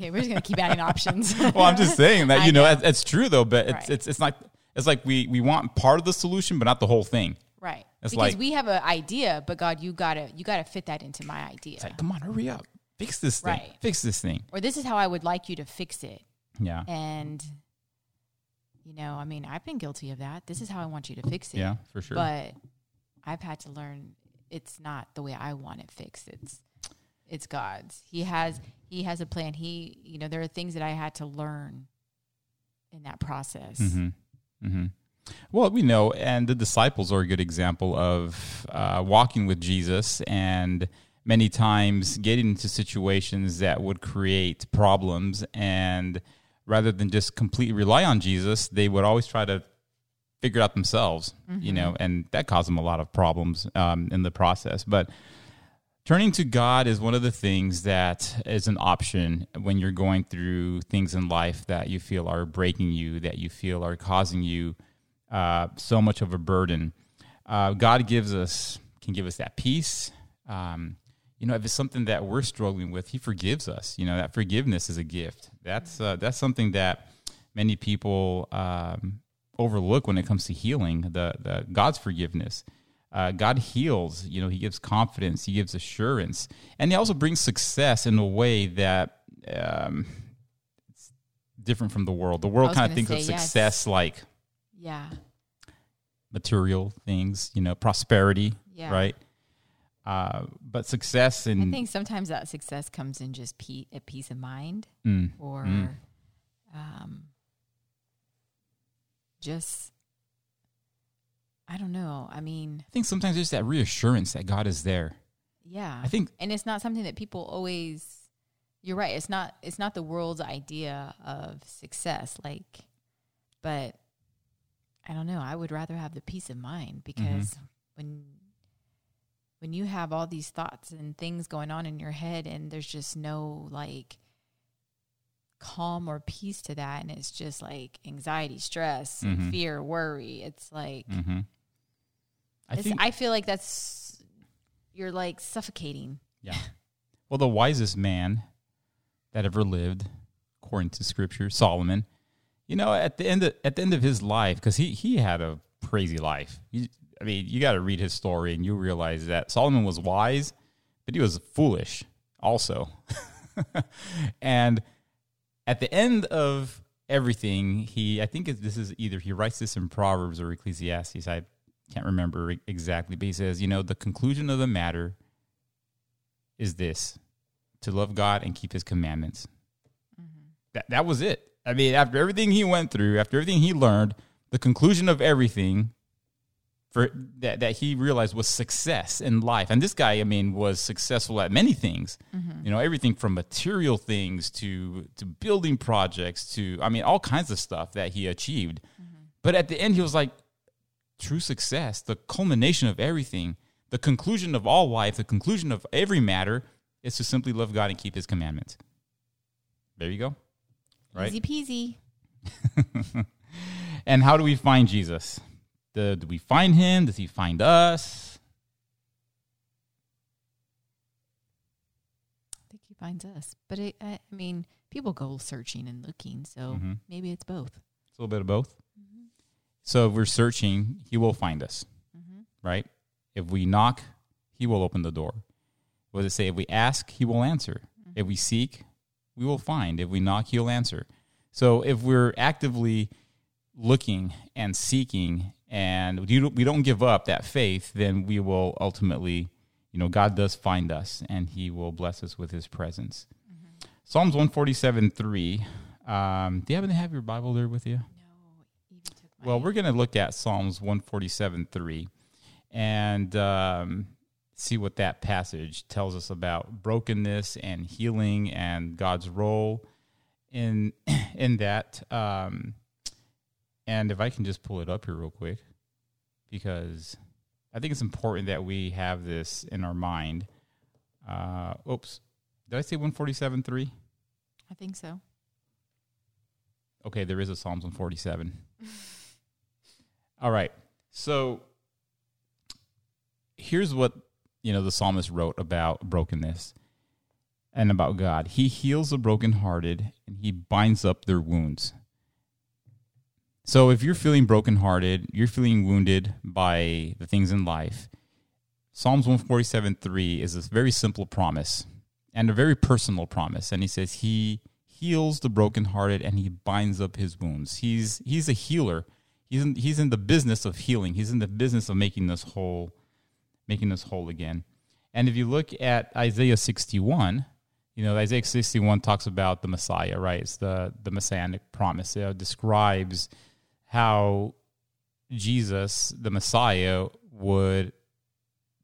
B: Okay, we're just gonna keep adding options.
A: well, I'm just saying that you know,
B: know.
A: That's, that's true though, but it's
B: Right.
A: it's it's not. It's like we we want part of the solution, but not the whole thing.
B: Right?
A: It's
B: because
A: like-
B: we have an idea, but God, you gotta you gotta fit that into my idea,
A: It's like, come on, hurry up, fix this thing,
B: Right.
A: fix this thing.
B: or this is how I would like you to fix it.
A: Yeah,
B: And you know, I mean, I've been guilty of that. This is how I want you to fix it.
A: yeah, for sure.
B: But I've had to learn it's not the way I want it fixed. It's it's God's. He has he has a plan. He you know there are things that I had to learn in that process.
A: Mm-hmm. hmm Well, we know, and the disciples are a good example of uh, walking with Jesus, and many times getting into situations that would create problems, and rather than just completely rely on Jesus, they would always try to figure it out themselves, you know, and that caused them a lot of problems um, in the process. But turning to God is one of the things that is an option when you're going through things in life that you feel are breaking you, that you feel are causing you uh, so much of a burden. Uh, God gives us can give us that peace. Um, you know, if it's something that we're struggling with, He forgives us. You know, that forgiveness is a gift. That's uh, that's something that many people um, overlook when it comes to healing. The, the God's forgiveness. Uh, God heals. You know, He gives confidence. He gives assurance, and He also brings success in a way that um, it's different from the world. The world kind of thinks of
B: say, yes.
A: success like
B: Yeah.
A: material things, you know, prosperity,
B: Yeah.
A: right? Uh, but success and
B: I think sometimes that success comes in just pe- a peace of mind
A: Mm,
B: or
A: Mm.
B: um, just, I don't know. I mean,
A: I think sometimes there's that reassurance that God is there.
B: yeah.
A: I think
B: and it's not something that people always you're right it's not it's not the world's idea of success like but don't know i would rather have the peace of mind because when when you have all these thoughts and things going on in your head and there's just no like calm or peace to that and it's just like anxiety stress
A: Mhm.
B: fear worry it's like
A: hmm I
B: it's-
A: think
B: I feel like that's you're like suffocating
A: Yeah. Well, the wisest man that ever lived, according to Scripture, Solomon. You know, at the end of, at the end of his life, because he he had a crazy life. He, I mean, you got to read his story and you realize that Solomon was wise, but he was foolish also. and at the end of everything, he I think this is either he writes this in Proverbs or Ecclesiastes. I can't remember exactly, but he says, you know, the conclusion of the matter is this to love God and keep his commandments. Mm-hmm. That, that was it. I mean, after everything he went through, after everything he learned, the conclusion of everything for that, that he realized was success in life. And this guy, I mean, was successful at many things. Mm-hmm. You know, everything from material things to to building projects to I mean, all kinds of stuff that he achieved. Mm-hmm. But at the end he was like true success, the culmination of everything, the conclusion of all life, the conclusion of every matter is to simply love God and keep his commandments. There you go. Right?
B: easy peasy
A: And how do we find Jesus? The, do we find him? Does he find us?
B: I think he finds us. But it, I, I mean, people go searching and looking, so
A: Mhm.
B: maybe it's both.
A: It's a little bit of both. So if we're searching, he will find us,
B: Mm-hmm.
A: right? If we knock, he will open the door. What does it say? If we ask, he will answer. If we seek, we will find. If we knock, he'll answer. So if we're actively looking and seeking and we don't, give up that faith, then we will ultimately, you know, God does find us and he will bless us with his presence. Psalms 147 3. Um, do you happen to have your Bible there with you?
B: No, Evie took my.
A: Well, we're going to look at Psalms 147 3 and um, see what that passage tells us about brokenness and healing and God's role in in that. Um, and if I can just pull it up here real quick, because I think it's important that we have this in our mind. Uh, oops, did I say 147 3?
B: I think so.
A: Okay, there is a Psalms 147. All right. So here's what, you know, the psalmist wrote about brokenness and about God. He heals the brokenhearted and he binds up their wounds. So if you're feeling brokenhearted, you're feeling wounded by the things in life, Psalms 147:3 is a very simple promise and a very personal promise. And he says he heals the brokenhearted and he binds up his wounds. He's he's a healer. He's in, he's in the business of healing. He's in the business of making us whole, making us whole again. And if you look at Isaiah 61, you know Isaiah 61 talks about the Messiah, right? It's the the messianic promise. It describes how Jesus, the Messiah, would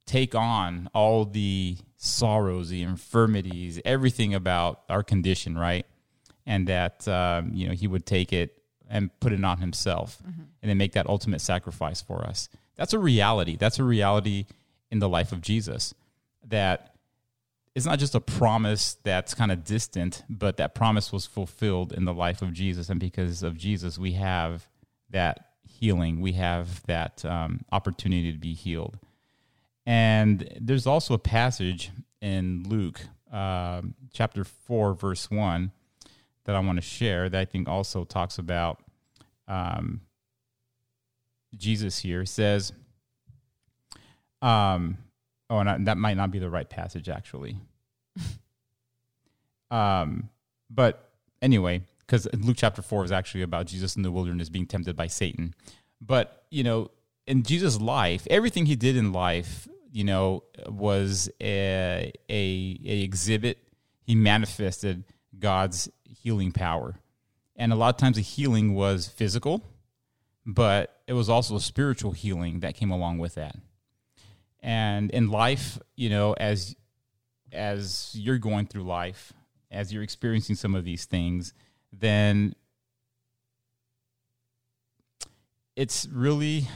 A: take on all the sorrows, the infirmities, everything about our condition, right? And that um, you know he would take it and put it on himself, and then make that ultimate sacrifice for us. That's a reality. That's a reality in the life of Jesus. That it's not just a promise that's kind of distant, but that promise was fulfilled in the life of Jesus, and because of Jesus, we have that healing. We have that um, opportunity to be healed. And there's also a passage in Luke um, chapter 4, verse 1, that I want to share that I think also talks about um, Jesus here. It says, um, oh, and I, that might not be the right passage actually. um, but anyway, because Luke chapter four is actually about Jesus in the wilderness being tempted by Satan. But you know, in Jesus' life, everything he did in life, you know, was a a, a exhibit. He manifested God's healing power, and a lot of times the healing was physical, but it was also a spiritual healing that came along with that. And in life, you know, as as you're going through life, as you're experiencing some of these things, then it's really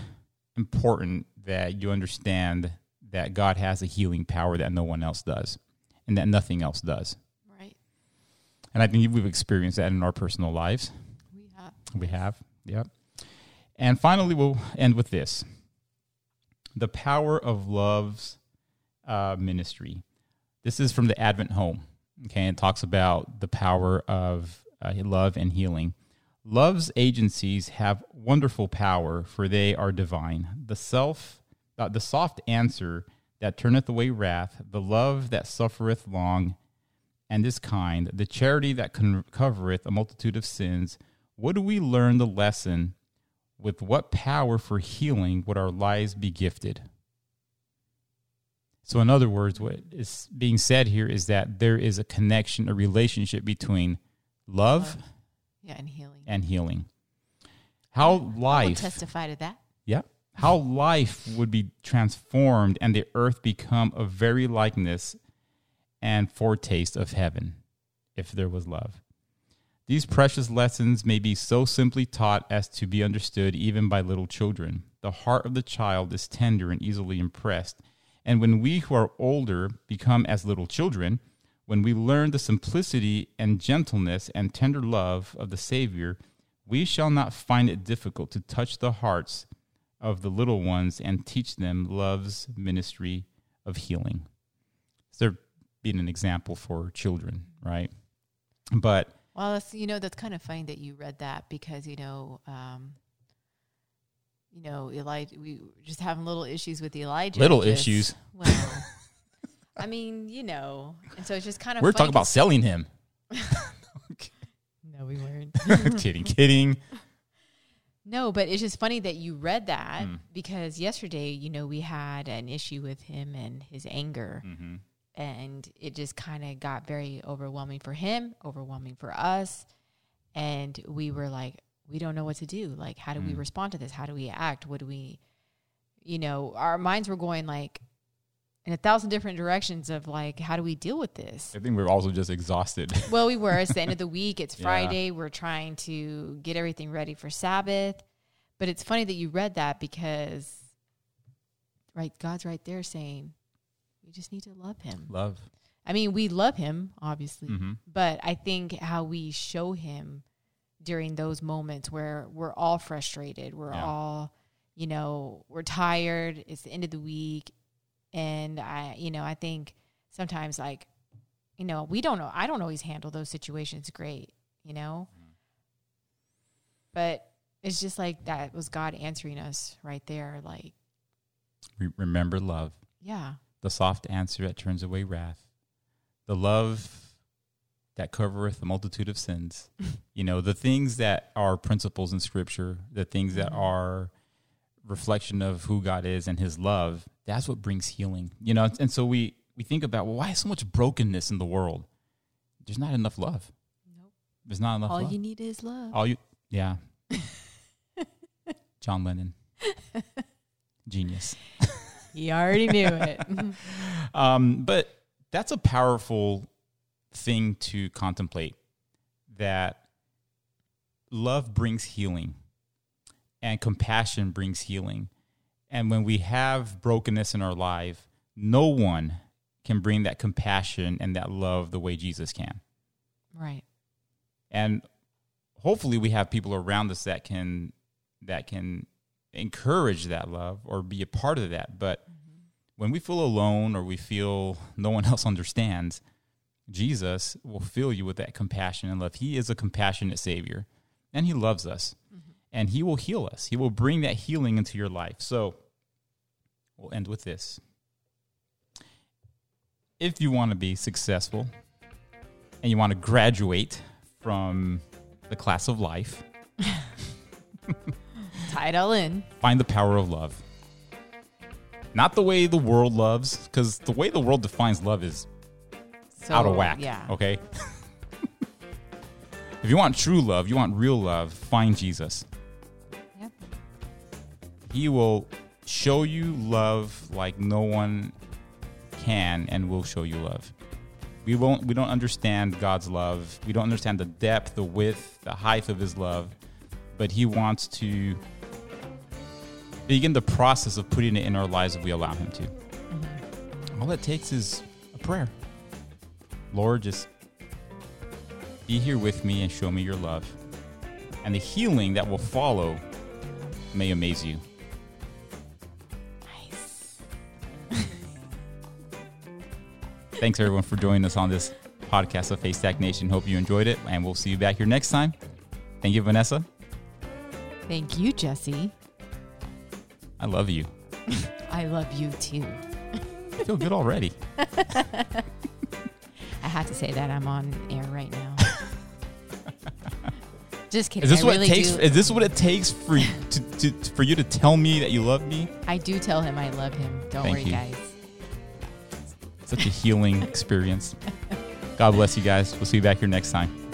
A: important that you understand that God has a healing power that no one else does and that nothing else does.
B: Right.
A: And I think we've experienced that in our personal lives.
B: We have.
A: We have. Yep. And finally, we'll end with this the power of love's uh, ministry. This is from the Advent Home. Okay. And it talks about the power of uh, love and healing. Love's agencies have wonderful power, for they are divine. The self, uh, the soft answer that turneth away wrath, the love that suffereth long, and is kind, the charity that con- covereth a multitude of sins. Would we learn the lesson? With what power for healing would our lives be gifted? So, in other words, what is being said here is that there is a connection, a relationship between love
B: Yeah, and healing.
A: and healing. How life,
B: testify to that.
A: yeah, how life would be transformed and the earth become a very likeness and foretaste of heaven if there was love. These precious lessons may be so simply taught as to be understood even by little children. The heart of the child is tender and easily impressed. And when we who are older become as little children, when we learn the simplicity and gentleness and tender love of the Savior, we shall not find it difficult to touch the hearts of the little ones and teach them love's ministry of healing. So being an example for children, right? But
B: Well, that's, you know, that's kind of funny that you read that because, you know, um, you know, Elijah, we were just having little issues with Elijah.
A: Little
B: just-
A: issues.
B: Well, I mean, you know, and so it's just kind of
A: we're talking about selling him.
B: No, we weren't.
A: kidding, kidding.
B: No, but it's just funny that you read that
A: Mm.
B: because yesterday, you know, we had an issue with him and his anger.
A: hmm
B: And it just kind of got very overwhelming for him, overwhelming for us. And we were like, we don't know what to do. Like, how do we
A: Mm.
B: respond to this? How do we act? What do we, you know, our minds were going like in a thousand different directions of like, how do we deal with this?
A: I think we're also just exhausted.
B: Well, we were. It's the end of the week. It's
A: Yeah.
B: Friday. We're trying to get everything ready for Sabbath. But it's funny that you read that because, right, God's right there saying, we just need to love him.
A: Love.
B: I mean, we love him, obviously,
A: hmm
B: but I think how we show him during those moments where we're all frustrated, we're
A: Yeah.
B: all, you know, we're tired, it's the end of the week. And I, you know, I think sometimes like, you know, we don't know, I don't always handle those situations great, you know? But it's just like that was God answering us right there. Like,
A: remember love.
B: yeah,
A: the soft answer that turns away wrath, the love that covereth a multitude of sins. you know, the things that are principles in Scripture, the things that
B: Mhm.
A: are reflection of who God is and His love. That's what brings healing. You know, and so we we think about well, why is so much brokenness in the world? There's not enough love.
B: Nope.
A: There's not enough love.
B: all
A: love.
B: you need is love.
A: All you, yeah. John Lennon, genius.
B: You already knew it.
A: Um, but that's a powerful thing to contemplate that love brings healing and compassion brings healing. And when we have brokenness in our life, no one can bring that compassion and that love the way Jesus can.
B: right.
A: And hopefully we have people around us that can that can encourage that love or be a part of that. But when we feel alone or we feel no one else understands, Jesus will fill you with that compassion and love. He is a compassionate Savior and He loves us mm-hmm. and He will heal us. He will bring that healing into your life. So we'll end with this. If you want to be successful and you want to graduate from the class of life.
B: Tie it all in.
A: Find the power of love. Not the way the world loves, because the way the world defines love is
B: So,
A: out of whack.
B: Yeah.
A: Okay. if you want true love, you want real love, find Jesus.
B: Yep.
A: He will show you love like no one can and will show you love. We won't we don't understand God's love. We don't understand the depth, the width, the height of his love, but he wants to begin the process of putting it in our lives if we allow him to. Mm-hmm. All it takes is a prayer. Lord, just be here with me and show me your love. And the healing that will follow may amaze you.
B: Nice.
A: Thanks everyone for joining us on this podcast of Haystack Nation. Hope you enjoyed it, and we'll see you back here next time. Thank you, Vanessa.
B: Thank you, Jesse.
A: I love you.
B: I love you too.
A: I feel good already.
B: I have to say that I'm on air right now. Just kidding.
A: Is this
B: I
A: what
B: really
A: it takes?
B: Do,
A: Is this what it takes for you to, to, for you to tell me that you love me?
B: I do tell him I love him. Don't
A: Thank
B: worry,
A: you.
B: guys.
A: Such a healing experience. God bless you guys. We'll see you back here next time.